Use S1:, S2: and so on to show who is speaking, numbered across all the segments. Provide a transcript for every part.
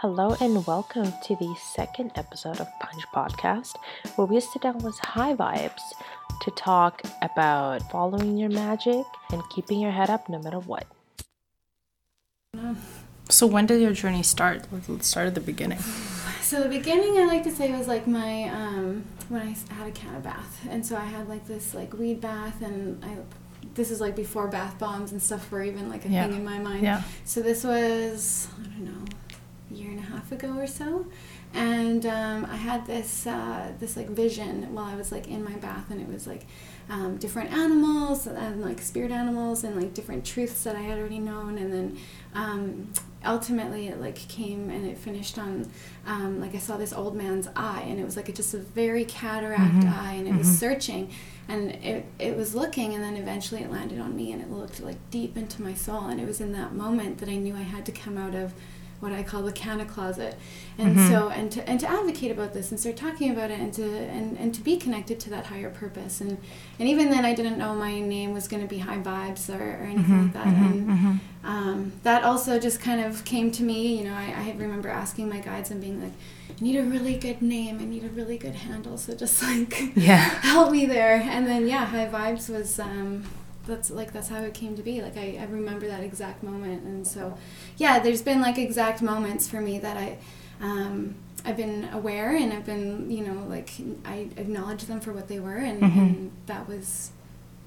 S1: Hello and welcome to the second episode of Punch Podcast, where we sit down with high vibes to talk about following your magic and keeping your head up no matter what.
S2: So when did your journey start? Let's start at the beginning.
S3: So the beginning, I like to say, was like my um, when I had a canna bath, and so I had like this like weed bath, and I this is like before bath bombs and stuff were even like a
S2: Yeah.
S3: thing in my mind.
S2: Yeah.
S3: So this was I don't know, a year and a half ago or so, and um, I had this uh, this like vision while I was like in my bath, and it was like um, different animals and like spirit animals and like different truths that I had already known, and then um, ultimately it like came and it finished on um, like I saw this old man's eye, and it was like a, just a very cataract
S2: Mhm.
S3: eye, and it was searching, and it it was looking, and then eventually it landed on me, and it looked like deep into my soul, and it was in that moment that I knew I had to come out of what I call the canna closet, and
S2: Mhm.
S3: so and to and to advocate about this and start talking about it and to and, and to be connected to that higher purpose. And and even then I didn't know my name was going to be high vibes or, or anything like that. And um, that also just kind of came to me you know I, I remember asking my guides and being like I need a really good name. I need a really good handle. So just like
S2: Yeah.
S3: help me there. And then yeah high vibes was um that's like that's how it came to be like I, I remember that exact moment and so yeah there's been like exact moments for me that i um i've been aware and i've been you know like i acknowledge them for what they were and,
S2: Mhm.
S3: and that was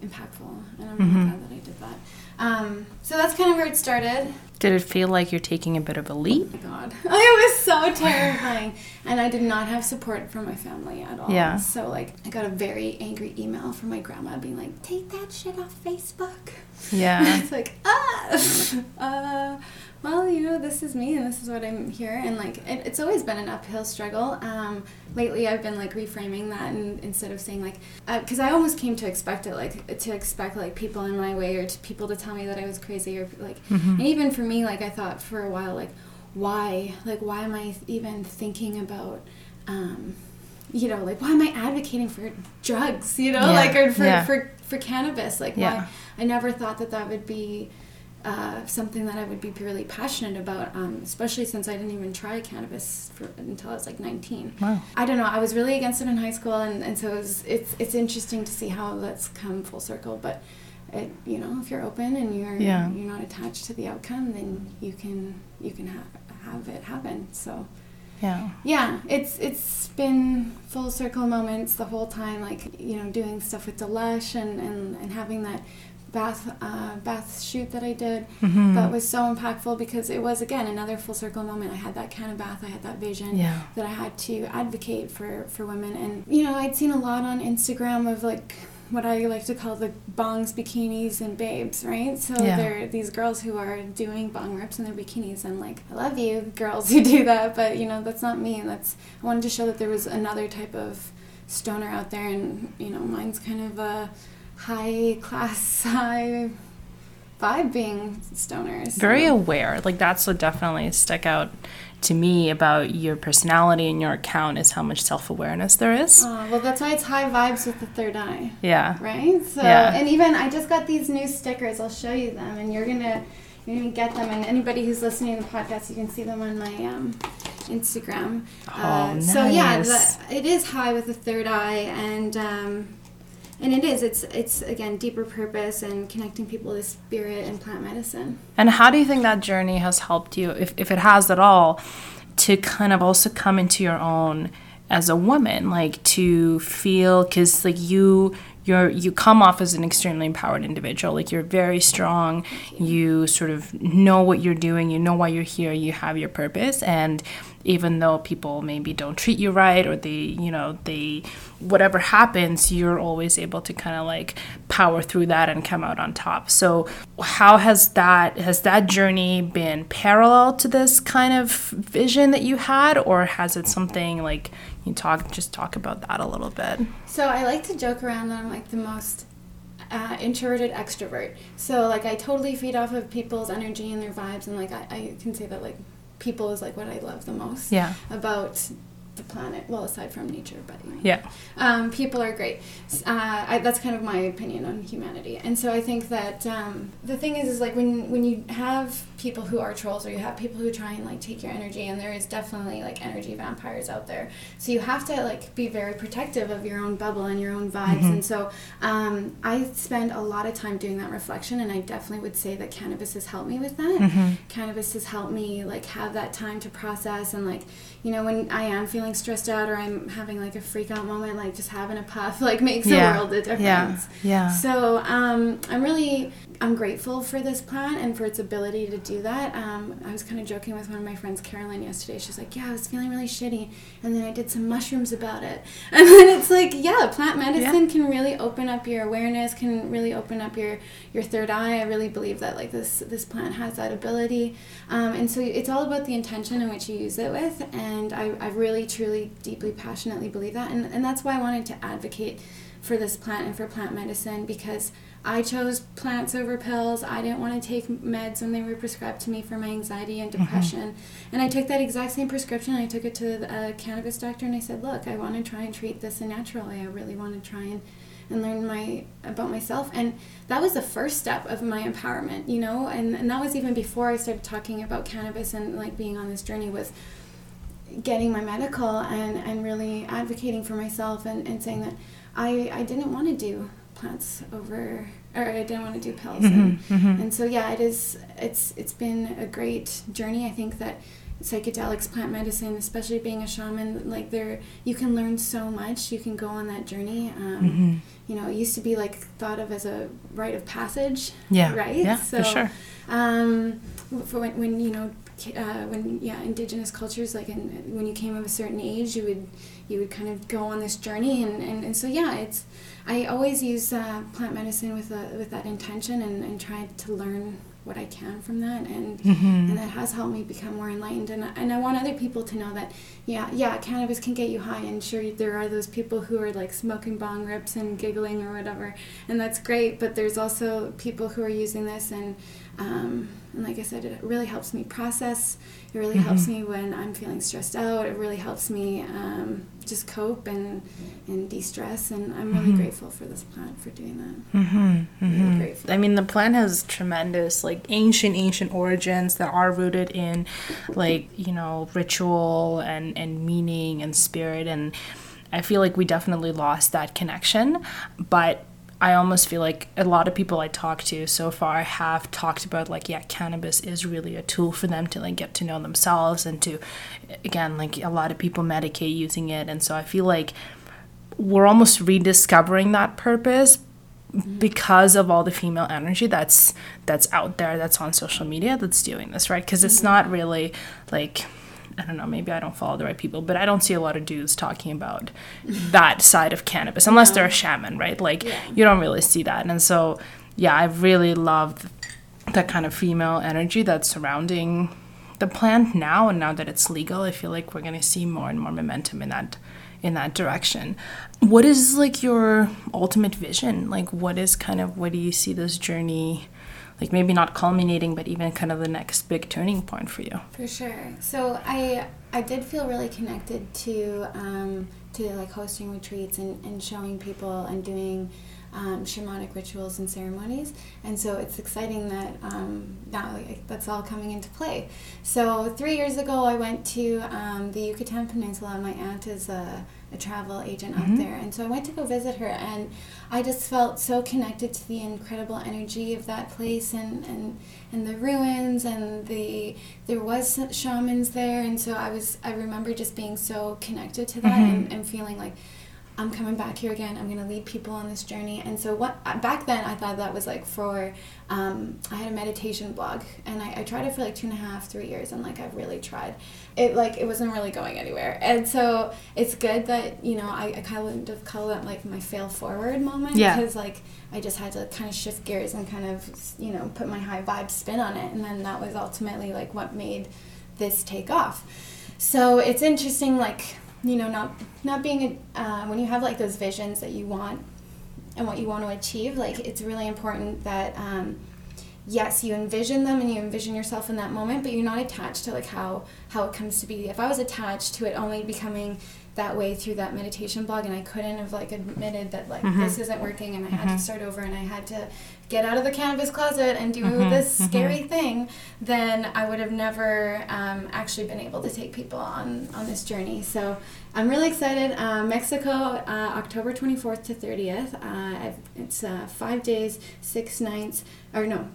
S3: impactful and i'm
S2: Mhm.
S3: really glad that i did that um so that's kind of where it started
S2: Did it feel like you're taking a bit of a leap?
S3: Oh my god. It was so terrifying. and I did not have support from my family at all.
S2: Yeah.
S3: So like I got a very angry email from my grandma being like, Take that shit off Facebook.
S2: Yeah.
S3: it's like, ah uh well, you know, this is me and this is what I'm here and like it, it's always been an uphill struggle. Um lately I've been like reframing that and instead of saying like because I almost came to expect it like to expect like people in my way or to people to tell me that I was crazy or like
S2: Mhm.
S3: and even for me like I thought for a while like why like why am I even thinking about um you know like why am I advocating for drugs you know
S2: Yeah,
S3: like or for,
S2: yeah.
S3: for for cannabis like
S2: Yeah.
S3: why I never thought that that would be uh, something that I would be purely passionate about, um, especially since I didn't even try cannabis for, until I was like 19.
S2: Wow.
S3: I don't know. I was really against it in high school, and, and so it was, it's it's interesting to see how that's come full circle. But it, you know, if you're open and you're
S2: Yeah.
S3: you're not attached to the outcome, then you can you can ha- have it happen. So
S2: Yeah.
S3: yeah, it's it's been full circle moments the whole time. Like you know, doing stuff with Delesh and and, and having that bath uh, bath shoot that I did
S2: Mhm.
S3: that was so impactful because it was again another full circle moment. I had that kind of bath. I had that vision
S2: Yeah.
S3: that I had to advocate for for women. And you know, I'd seen a lot on Instagram of like what I like to call the bongs, bikinis, and babes, right? So
S2: Yeah.
S3: they're these girls who are doing bong rips in their bikinis, and like I love you, girls who do that, but you know that's not me. And that's I wanted to show that there was another type of stoner out there, and you know mine's kind of a high class, high vibe being stoners.
S2: Very aware. Like that's what definitely stuck out to me about your personality and your account is how much self awareness there is.
S3: Oh, well, that's why it's high vibes with the third eye.
S2: Yeah.
S3: right? So
S2: Yeah.
S3: and even I just got these new stickers. I'll show you them, and you're gonna you're gonna get them. And anybody who's listening to the podcast, you can see them on my um, Instagram. Uh,
S2: Oh,
S3: So yeah, the, it is high with the third eye, and um, and it is. It's it's again deeper purpose and connecting people to spirit and plant medicine.
S2: And how do you think that journey has helped you, if, if it has at all, to kind of also come into your own as a woman, like to feel, because like you, you're you come off as an extremely empowered individual. Like you're very strong. You sort of know what you're doing. You know why you're here. You have your purpose, and even though people maybe don't treat you right or they, you know, they whatever happens, you're always able to kind of like power through that and come out on top. So how has that has that journey been parallel to this kind of vision that you had or has it something like you talk just talk about that a little bit?
S3: So I like to joke around that I'm like the most uh, introverted extrovert. So like I totally feed off of people's energy and their vibes, and like I, I can say that like people is like what I love the most
S2: Yeah.
S3: about the planet. Well, aside from nature, but you know.
S2: Yeah.
S3: Um, people are great. Uh, I, that's kind of my opinion on humanity. And so I think that um, the thing is, is like when when you have people who are trolls, or you have people who try and like take your energy, and there is definitely like energy vampires out there. So you have to like be very protective of your own bubble and your own vibes. And so um, I spend a lot of time doing that reflection, and I definitely would say that cannabis has helped me with that. Cannabis has helped me like have that time to process and like you know when I am feeling stressed out or I'm having like a freak out moment, like just having a puff like makes
S2: Yeah.
S3: a world of difference.
S2: Yeah. Yeah.
S3: So um, I'm really I'm grateful for this plant and for its ability to do that. Um, I was kind of joking with one of my friends, Carolyn, yesterday. She's like, "Yeah, I was feeling really shitty, and then I did some mushrooms about it." And then it's like, yeah, plant medicine can really open up your awareness, can really open up your your third eye. I really believe that like this this plant has that ability, um, and so it's all about the intention in which you use it with. And I, I really, truly, deeply, passionately believe that, and and that's why I wanted to advocate for this plant and for plant medicine because I chose plants over pills. I didn't want to take meds when they were prescribed to me for my anxiety and mm-hmm. depression. And I took that exact same prescription. I took it to a uh, cannabis doctor and I said, "Look, I want to try and treat this a natural way. I really want to try and and learn my about myself." And that was the first step of my empowerment, you know. And and that was even before I started talking about cannabis and like being on this journey with getting my medical and, and really advocating for myself and, and saying that I, I didn't want to do plants over or I didn't want to do pills. And, and so yeah it is it's it's been a great journey. I think that psychedelics plant medicine especially being a shaman like there you can learn so much. You can go on that journey. Um, you know it used to be like thought of as a rite of passage
S2: Yeah.
S3: right?
S2: Yeah,
S3: so
S2: for sure.
S3: um, when, when you know uh, when yeah indigenous cultures like in, when you came of a certain age you would you would kind of go on this journey and, and, and so yeah it's I always use uh, plant medicine with a, with that intention and, and try to learn what I can from that and and that has helped me become more enlightened and, I- and I want other people to know that yeah yeah cannabis can get you high and sure there are those people who are like smoking bong rips and giggling or whatever and that's great but there's also people who are using this and um, and like I said, it really helps me process. It really helps me when I'm feeling stressed out. It really helps me um, just cope and and de-stress. And I'm really grateful for this plant for doing that.
S2: Mm-hmm,
S3: Really grateful.
S2: I mean, the plant has tremendous, like, ancient, ancient origins that are rooted in, like, you know, ritual and, and meaning and spirit. And I feel like we definitely lost that connection. But I almost feel like a lot of people I talk to so far have talked about, like, yeah, cannabis is really a tool for them to, like, get to know themselves and to, again, like, a lot of people medicate using it. And so I feel like we're almost rediscovering that purpose mm-hmm. because of all the female energy that's that's out there that's on social media that's doing this right? Because it's mm-hmm. not really like i don't know maybe i don't follow the right people but i don't see a lot of dudes talking about that side of cannabis unless they're a shaman right? Like you don't really see that. And so yeah i really love that kind of female energy that's surrounding the plant now and now that it's legal i feel like we're going to see more and more momentum in that in that direction. What is like your ultimate vision? Like what is kind of what do you see this journey like maybe not culminating but even kind of the next big turning point for you
S3: For sure. So I I did feel really connected to um, to like hosting retreats and, and showing people and doing um, shamanic rituals and ceremonies. And so it's exciting that um, that's all coming into play. So three years ago, I went to um, the Yucatan Peninsula. My aunt is a, a travel agent out mm-hmm. there, and so I went to go visit her, and I just felt so connected to the incredible energy of that place and, and, and the ruins and the there was shamans there, and so I was I remember just being so connected to that mm-hmm. and, and feeling like I'm coming back here again. I'm gonna lead people on this journey. And so what back then I thought that was like for um, I had a meditation blog and I, I tried it for like two and a half, three years, and like I've really tried. It like it wasn't really going anywhere. And so it's good that you know I, I kind of call it like my fail forward moment
S2: Yeah.
S3: because like I just had to kind of shift gears and kind of you know put my high vibe spin on it, and then that was ultimately like what made this take off. So it's interesting, like you know, not not being a, uh, when you have like those visions that you want and what you want to achieve. Like it's really important that um, yes, you envision them and you envision yourself in that moment, but you're not attached to like how how it comes to be. If I was attached to it only becoming that way through that meditation blog and I couldn't have like admitted that like
S2: Mm-hmm.
S3: this isn't working and I had to start over and I had to get out of the cannabis closet and do
S2: Mm-hmm.
S3: this scary thing, then I would have never um, actually been able to take people on on this journey. So I'm really excited. Uh, Mexico, uh, October 24th to 30th. Uh, it's uh, five days, six nights, or no,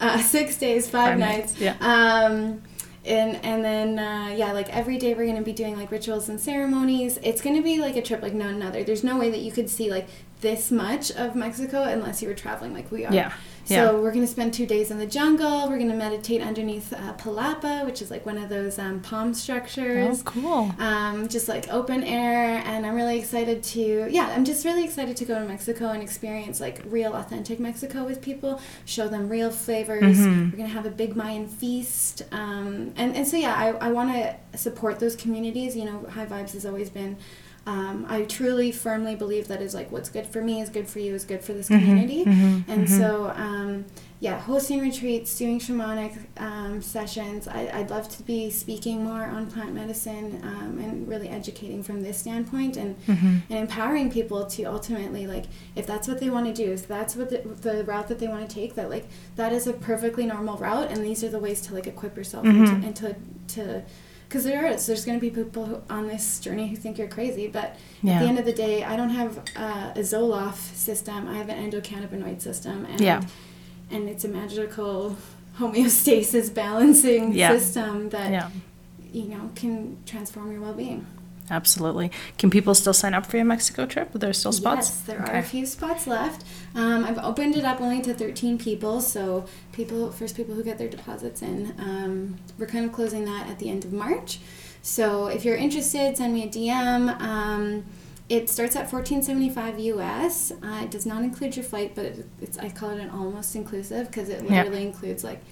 S3: uh, six days, five,
S2: Five
S3: nights.
S2: nights, yeah.
S3: Um, and and then uh, yeah, like every day we're gonna be doing like rituals and ceremonies. It's gonna be like a trip like none other. There's no way that you could see like this much of Mexico unless you were traveling like we are.
S2: Yeah,
S3: So
S2: yeah.
S3: we're gonna spend two days in the jungle. We're gonna meditate underneath uh, palapa, which is like one of those um, palm structures
S2: Oh, cool.
S3: um, just like open air and i'm really excited to yeah i'm just really excited to go to mexico and experience like real authentic mexico with people show them real flavors
S2: Mm-hmm.
S3: we're gonna have a big mayan feast um, and, and so yeah i, I want to support those communities you know high vibes has always been um, I truly firmly believe that is like what's good for me is good for you is good for this
S2: Mm-hmm.
S3: community, and so um, yeah, hosting retreats, doing shamanic um, sessions. I, I'd love to be speaking more on plant medicine um, and really educating from this standpoint and,
S2: Mm-hmm.
S3: and empowering people to ultimately like if that's what they want to do, if that's what the, the route that they want to take, that like that is a perfectly normal route, and these are the ways to like equip yourself
S2: Mm-hmm.
S3: and to, and to to because there is there's going to be people who, on this journey who think you're crazy but at the end of the day i don't have uh, a zoloft system i have an endocannabinoid system and
S2: Yeah.
S3: and it's a magical homeostasis balancing
S2: Yeah.
S3: system that
S2: Yeah,
S3: you know can transform your well-being
S2: absolutely. Can people still sign up for your Mexico trip? Are there still spots?
S3: Yes, there are a few spots left. Um, I've opened it up only to 13 people, so people first people who get their deposits in. Um, we're kind of closing that at the end of March. So if you're interested, send me a DM. Um, it starts at 1475 US. Uh, it does not include your flight, but it, it's I call it an almost inclusive because it
S2: Yeah.
S3: literally includes like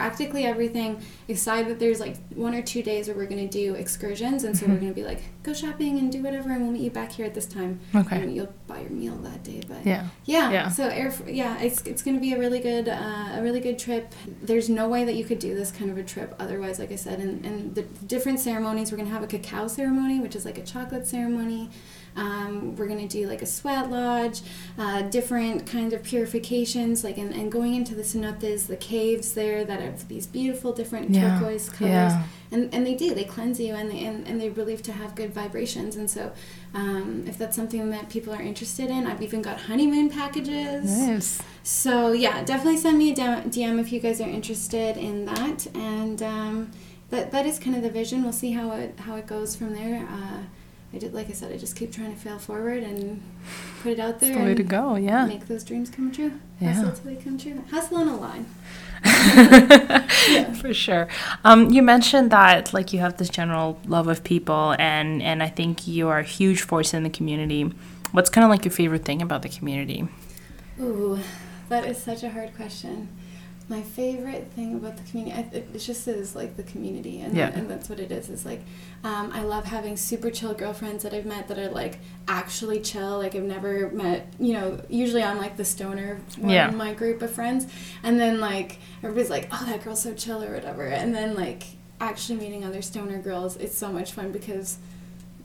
S3: practically everything aside that there's like one or two days where we're going to do excursions and so we're going to be like go shopping and do whatever and we'll meet you back here at this time
S2: Okay.
S3: and you'll buy your meal that day but
S2: Yeah.
S3: yeah,
S2: Yeah.
S3: so air yeah it's, it's going to be a really good uh, a really good trip there's no way that you could do this kind of a trip otherwise like i said and, and the different ceremonies we're going to have a cacao ceremony which is like a chocolate ceremony um, we're going to do like a sweat lodge uh, different kind of purifications like and, and going into the cenotes the caves there that have these beautiful different
S2: Yeah.
S3: turquoise colors
S2: Yeah.
S3: and, and they do they cleanse you and they, and, and they believe to have good vibrations and so um, if that's something that people are interested in i've even got honeymoon packages
S2: Nice.
S3: so yeah definitely send me a DM dm if you guys are interested in that and um, that, that is kind of the vision we'll see how it how it goes from there uh, I did, like I said, I just keep trying to fail forward and put it out there.
S2: It's the way to go, yeah.
S3: Make those dreams come true.
S2: Yeah.
S3: Hustle till they come true. Hustle on a line. yeah.
S2: For sure. Um, you mentioned that like you have this general love of people, and and I think you are a huge force in the community. What's kind of like your favorite thing about the community?
S3: Ooh, that is such a hard question. My favorite thing about the community, it just is like the community, and,
S2: Yeah.
S3: and that's what it is. Is like, um, I love having super chill girlfriends that I've met that are like actually chill. Like I've never met, you know. Usually I'm like the stoner one
S2: Yeah.
S3: in my group of friends, and then like everybody's like, "Oh, that girl's so chill" or whatever, and then like actually meeting other stoner girls, it's so much fun because.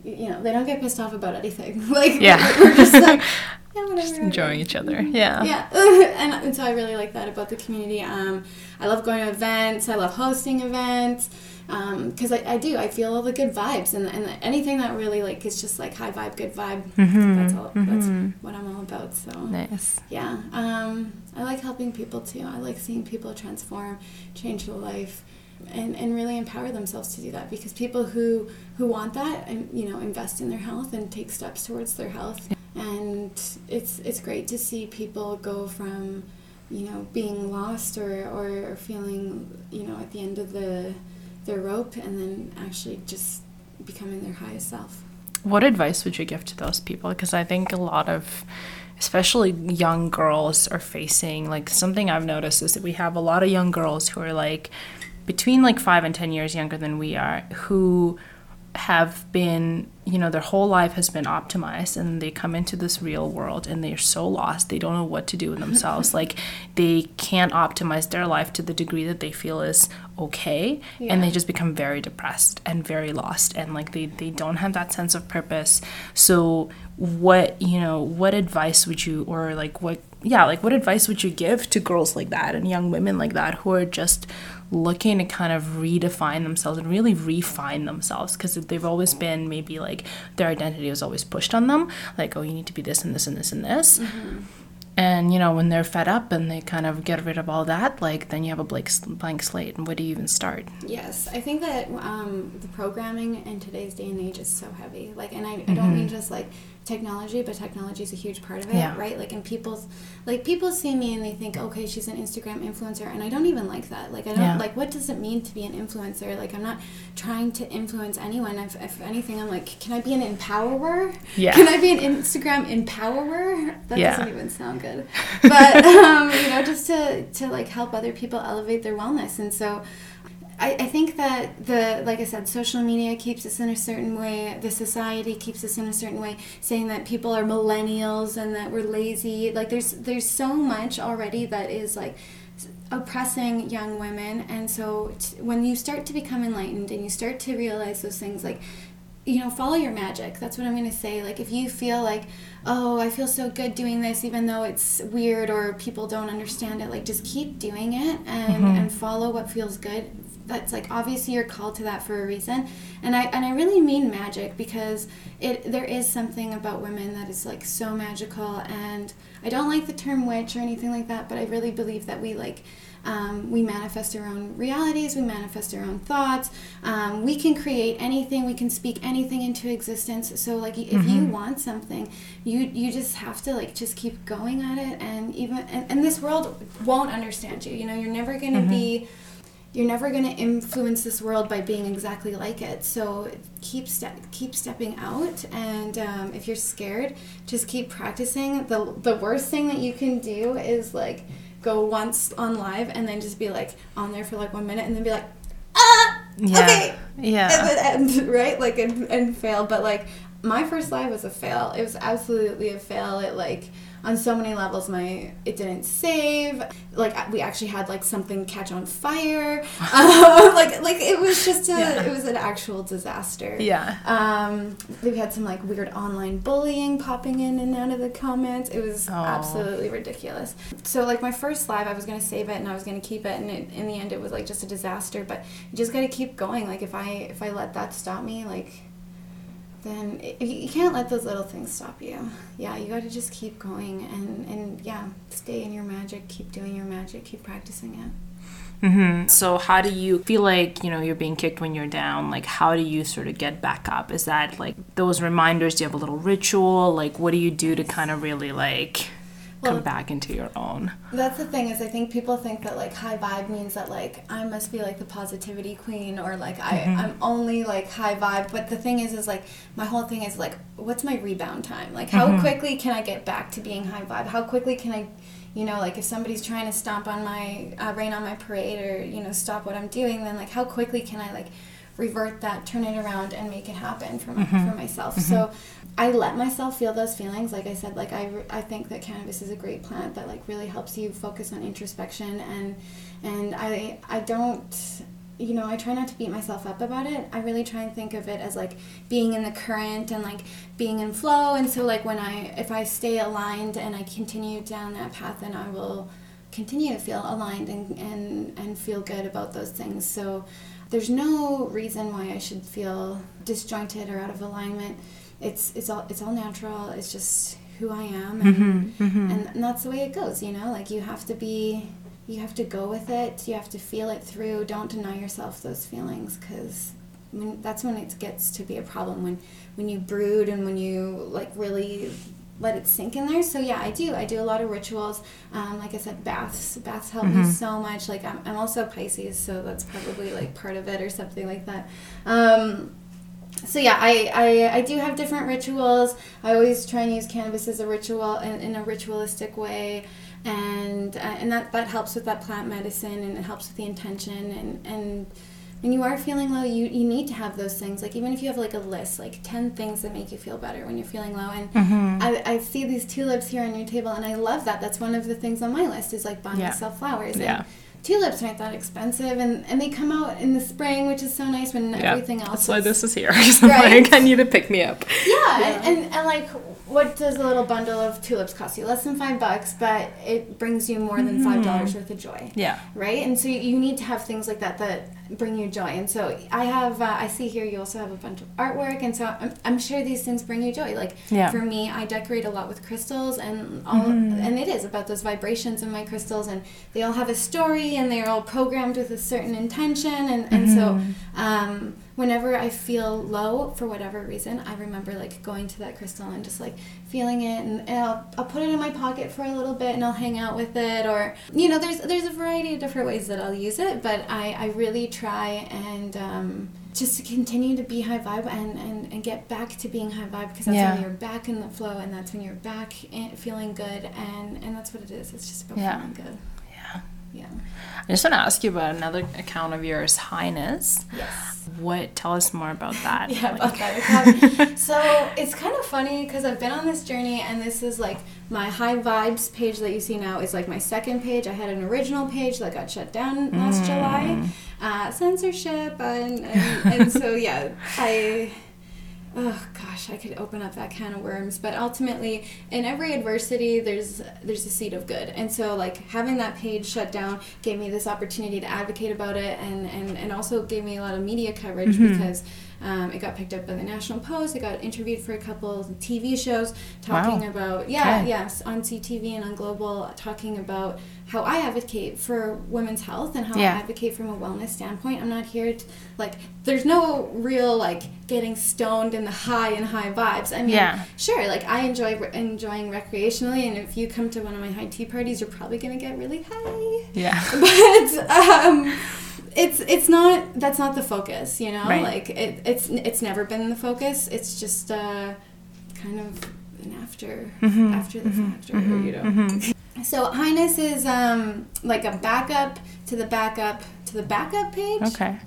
S3: You know, they don't get pissed off about anything. like,
S2: Yeah.
S3: we're just like, yeah.
S2: Just enjoying each other. Yeah.
S3: Yeah, and, and so I really like that about the community. Um, I love going to events. I love hosting events because I, I do. I feel all the good vibes and, and anything that really like is just like high vibe, good vibe. That's all. That's what I'm all about. So
S2: Nice.
S3: yeah, um, I like helping people too. I like seeing people transform, change their life, and, and really empower themselves to do that. Because people who who want that, and you know, invest in their health and take steps towards their health. And it's it's great to see people go from, you know, being lost or, or, feeling, you know, at the end of the their rope, and then actually just becoming their highest self.
S2: What advice would you give to those people? Because I think a lot of, especially young girls, are facing like something I've noticed is that we have a lot of young girls who are like between like five and ten years younger than we are who have been you know their whole life has been optimized and they come into this real world and they're so lost they don't know what to do with themselves like they can't optimize their life to the degree that they feel is okay
S3: Yeah.
S2: and they just become very depressed and very lost and like they, they don't have that sense of purpose so what you know what advice would you or like what yeah like what advice would you give to girls like that and young women like that who are just looking to kind of redefine themselves and really refine themselves because they've always been maybe like their identity was always pushed on them like oh you need to be this and this and this and this. And you know when they're fed up and they kind of get rid of all that like then you have a blank, blank slate and where do you even start?
S3: Yes, I think that um, the programming in today's day and age is so heavy. Like, and I, I don't mean just like technology, but technology is a huge part of it,
S2: Yeah.
S3: right? Like, and people's like people see me and they think, okay, she's an Instagram influencer, and I don't even like that. Like, I don't
S2: Yeah.
S3: like what does it mean to be an influencer? Like, I'm not trying to influence anyone. If, if anything, I'm like, can I be an empowerer?
S2: Yeah.
S3: Can I be an Instagram empowerer? That
S2: Yeah.
S3: doesn't even sound good. But um, you know, just to to like help other people elevate their wellness, and so. I, I think that the like I said, social media keeps us in a certain way. The society keeps us in a certain way, saying that people are millennials and that we're lazy. Like there's there's so much already that is like oppressing young women, and so t- when you start to become enlightened and you start to realize those things, like you know, follow your magic. That's what I'm going to say. Like, if you feel like, oh, I feel so good doing this, even though it's weird or people don't understand it, like, just keep doing it and, mm-hmm. and follow what feels good. That's like obviously you're called to that for a reason, and I and I really mean magic because it there is something about women that is like so magical, and I don't like the term witch or anything like that, but I really believe that we like um, we manifest our own realities, we manifest our own thoughts. Um, we can create anything, we can speak anything into existence. So, like, if you want something, you you just have to like just keep going at it, and even and, and this world won't understand you. You know, you're never gonna be. You're never going to influence this world by being exactly like it. So keep step keep stepping out, and um, if you're scared, just keep practicing. the The worst thing that you can do is like go once on live and then just be like on there for like one minute and then be like ah
S2: Yeah.
S3: okay
S2: Yeah.
S3: and then end right like and, and fail but like my first live was a fail it was absolutely a fail it like on so many levels my it didn't save like we actually had like something catch on fire um, like like it was just a
S2: Yeah.
S3: it was an actual disaster
S2: Yeah.
S3: um, we had some like weird online bullying popping in and out of the comments. It was
S2: Oh.
S3: absolutely ridiculous. So like my first live, I was gonna save it and I was gonna keep it, and it, in the end, it was like just a disaster. But you just gotta keep going. Like if I if I let that stop me, like then it, you can't let those little things stop you. Yeah, you gotta just keep going and and yeah, stay in your magic. Keep doing your magic. Keep practicing it.
S2: hmm So, how do you feel like you know you're being kicked when you're down? Like, how do you sort of get back up? Is that like those reminders? Do you have a little ritual? Like, what do you do to kind of really like come back into your own?
S3: That's the thing is I think people think that like high vibe means that like I must be like the positivity queen or like I, I'm only like high vibe. But the thing is is like my whole thing is like what's my rebound time? Like how quickly can I get back to being high vibe? How quickly can I you know, like if somebody's trying to stomp on my uh, rain on my parade or you know stop what I'm doing, then like how quickly can I like revert that, turn it around, and make it happen for my, mm-hmm. for myself. Mm-hmm. So I let myself feel those feelings. Like I said, like I, I think that cannabis is a great plant that like really helps you focus on introspection and and I I don't you know I try not to beat myself up about it. I really try and think of it as like being in the current and like being in flow. And so like when I if I stay aligned and I continue down that path, then I will continue to feel aligned and, and, and feel good about those things. So there's no reason why I should feel disjointed or out of alignment. It's it's all it's all natural. It's just who I am, and, and, and that's the way it goes. You know, like you have to be, you have to go with it. You have to feel it through. Don't deny yourself those feelings because when, that's when it gets to be a problem. When when you brood and when you like really let it sink in there. So yeah, I do. I do a lot of rituals. Um, like I said, baths. Baths help me so much. Like I'm, I'm also Pisces, so that's probably like part of it or something like that. Um, so yeah, I, I, I do have different rituals. I always try and use cannabis as a ritual in, in a ritualistic way, and uh, and that, that helps with that plant medicine and it helps with the intention and and when you are feeling low, you, you need to have those things. Like even if you have like a list, like ten things that make you feel better when you're feeling low. And
S2: Mm-hmm.
S3: I, I see these tulips here on your table, and I love that. That's one of the things on my list is like buying
S2: Yeah.
S3: myself flowers.
S2: Yeah.
S3: And tulips aren't that expensive, and, and they come out in the spring, which is so nice when everything else.
S2: That's why this is here I'm
S3: Right?
S2: like, I need to pick me up.
S3: yeah, And, and, and like, what does a little bundle of tulips cost you? Less than five bucks, but it brings you more than five dollars worth of joy.
S2: Yeah.
S3: Right, and so you need to have things like that that bring you joy. And so I have, uh, I see here you also have a bunch of artwork, and so I'm, I'm sure these things bring you joy. Like
S2: Yeah.
S3: for me, I decorate a lot with crystals, and all, and it is about those vibrations in my crystals, and they all have a story, and they're all programmed with a certain intention, and and so. Um, Whenever I feel low for whatever reason, I remember like going to that crystal and just like feeling it, and, and I'll, I'll put it in my pocket for a little bit, and I'll hang out with it, or you know, there's there's a variety of different ways that I'll use it, but I, I really try and um, just to continue to be high vibe and, and, and get back to being high vibe because that's
S2: Yeah.
S3: when you're back in the flow and that's when you're back in, feeling good and and that's what it is. It's just about
S2: Yeah.
S3: feeling good.
S2: Yeah.
S3: Yeah.
S2: I just want to ask you about another account of yours, Highness.
S3: Yes.
S2: What? Tell us more about that.
S3: Yeah,
S2: Like-
S3: about that account. so it's kind of funny because I've been on this journey, and this is like my high vibes page that you see now is like my second page. I had an original page that got shut down last July, uh, censorship, and, and, and so yeah, I. Oh gosh, I could open up that can of worms, but ultimately, in every adversity, there's there's a seed of good, and so like having that page shut down gave me this opportunity to advocate about it, and and, and also gave me a lot of media coverage mm-hmm. because um, it got picked up by the National Post. I got interviewed for a couple of TV shows talking
S2: Wow.
S3: about yeah
S2: Okay.
S3: yes on CTV and on Global talking about how I advocate for women's health and how
S2: Yeah.
S3: I advocate from a wellness standpoint. I'm not here to like. There's no real like getting stoned in the high and high vibes. I mean,
S2: Yeah.
S3: sure, like I enjoy re- enjoying recreationally, and if you come to one of my high tea parties, you're probably gonna get really high.
S2: Yeah.
S3: But um, it's it's not that's not the focus, you know.
S2: Right.
S3: Like it, it's it's never been the focus. It's just uh, kind of an after
S2: Mm-hmm.
S3: after the fact, or, you know. So Highness is um, like a backup to the backup to the backup page.
S2: Okay.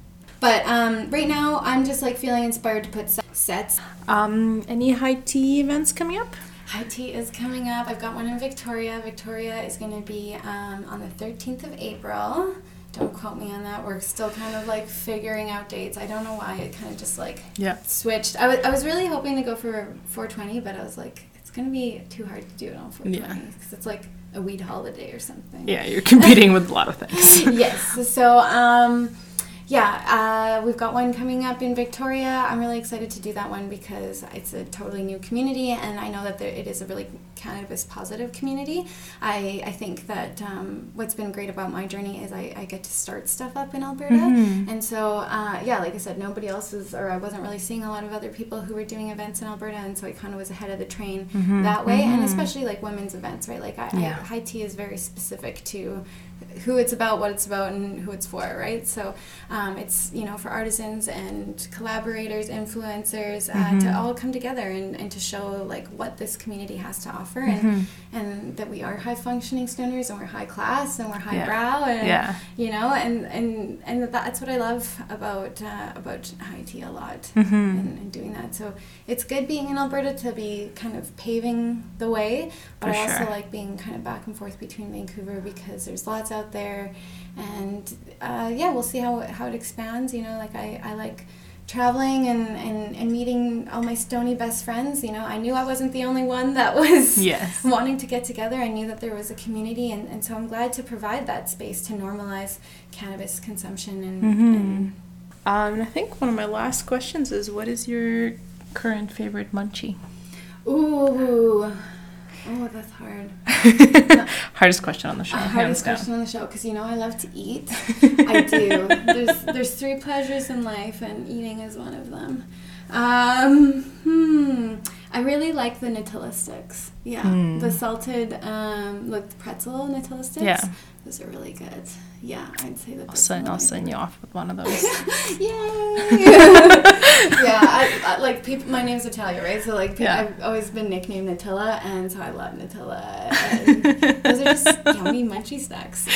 S3: But um, right now, I'm just like feeling inspired to put se- sets.
S2: Um, any high tea events coming up?
S3: High tea is coming up. I've got one in Victoria. Victoria is going to be um, on the 13th of April. Don't quote me on that. We're still kind of like figuring out dates. I don't know why it kind of just like
S2: Yeah.
S3: switched. I wa- I was really hoping to go for 420, but I was like, it's going to be too hard to do it on 420 because it's like a weed holiday or something.
S2: Yeah, you're competing with a lot of things.
S3: yes. So, um, yeah, uh, we've got one coming up in Victoria. I'm really excited to do that one because it's a totally new community, and I know that there, it is a really cannabis positive community. I, I think that um, what's been great about my journey is I, I get to start stuff up in Alberta. And so, uh, yeah, like I said, nobody else was, or I wasn't really seeing a lot of other people who were doing events in Alberta, and so I kind of was ahead of the train that way, and especially like women's events, right? Like, I, I, high tea is very specific to who it's about, what it's about, and who it's for, right? So um, it's you know for artisans and collaborators, influencers uh, to all come together and, and to show like what this community has to offer, and and that we are high functioning stoners and we're high class and we're high brow, and
S2: Yeah.
S3: you know, and and and that's what I love about uh, about high tea a lot,
S2: Mm-hmm.
S3: and, and doing that. So it's good being in Alberta to be kind of paving the way, but
S2: For
S3: I also
S2: sure.
S3: like being kind of back and forth between Vancouver because there's lots out there, and uh, yeah, we'll see how it, how it expands. You know, like I, I like traveling and, and, and meeting all my stony best friends. You know, I knew I wasn't the only one that was
S2: Yes.
S3: wanting to get together. I knew that there was a community, and, and so I'm glad to provide that space to normalize cannabis consumption and, and
S2: Um, I think one of my last questions is what is your current favorite munchie?
S3: ooh, oh, that's hard.
S2: Hardest question on the show.
S3: Uh, hardest
S2: down.
S3: question on the show because you know I love to eat. I do. There's there's three pleasures in life, and eating is one of them. Um, hmm. I really like the Nutella sticks. Yeah,
S2: Hmm.
S3: the salted, um, like the pretzel Nutella sticks.
S2: Yeah.
S3: those are really good. Yeah, I'd say that.
S2: I'll send, I'll send you off with one of those.
S3: Yay! yeah, I, I, like people, my name's Natalia, right? So like pe-
S2: Yeah.
S3: I've always been nicknamed Nutella, and so I love Nutella. And those are just yummy munchy snacks.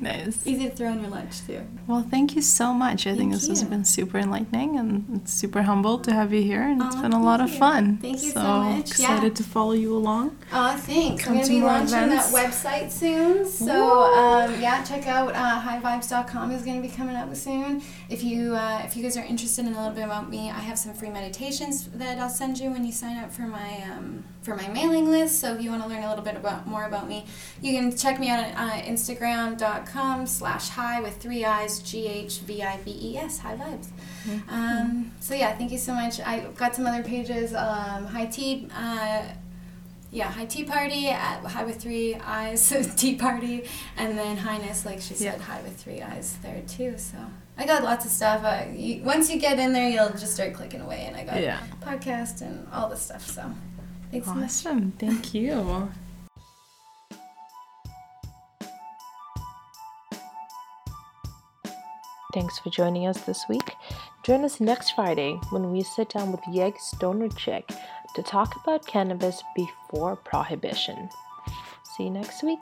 S2: Nice.
S3: Easy to throw in your lunch too.
S2: Well, thank you so much. I think
S3: Thank
S2: this has been super enlightening and it's super humbled to have you here, and it's been a lot of fun.
S3: Thank you so much.
S2: excited
S3: Yeah.
S2: to follow you along.
S3: Oh, thanks.
S2: Come
S3: I'm gonna be launching
S2: events.
S3: that website soon. So um, yeah, check out uh, highvibes.com is gonna be coming up soon. If you uh, if you guys are interested in a little bit about me, I have some free meditations that I'll send you when you sign up for my um, for my mailing list. So if you want to learn a little bit about more about me, you can check me out at uh, Instagram.com slash high with three eyes G H V I V E S high vibes. Um, so yeah, thank you so much. I've got some other pages. Um, high tea. Uh, yeah, high tea party at high with three eyes so tea party, and then highness, like she said,
S2: Yeah.
S3: high with three eyes there too. So I got lots of stuff. Uh, you, once you get in there, you'll just start clicking away, and I got
S2: Yeah.
S3: podcast and all this stuff. So thanks so much.
S2: Awesome. Thank you.
S1: Thanks for joining us this week. Join us next Friday when we sit down with Yeg Stoner Chick to talk about cannabis before prohibition. See you next week.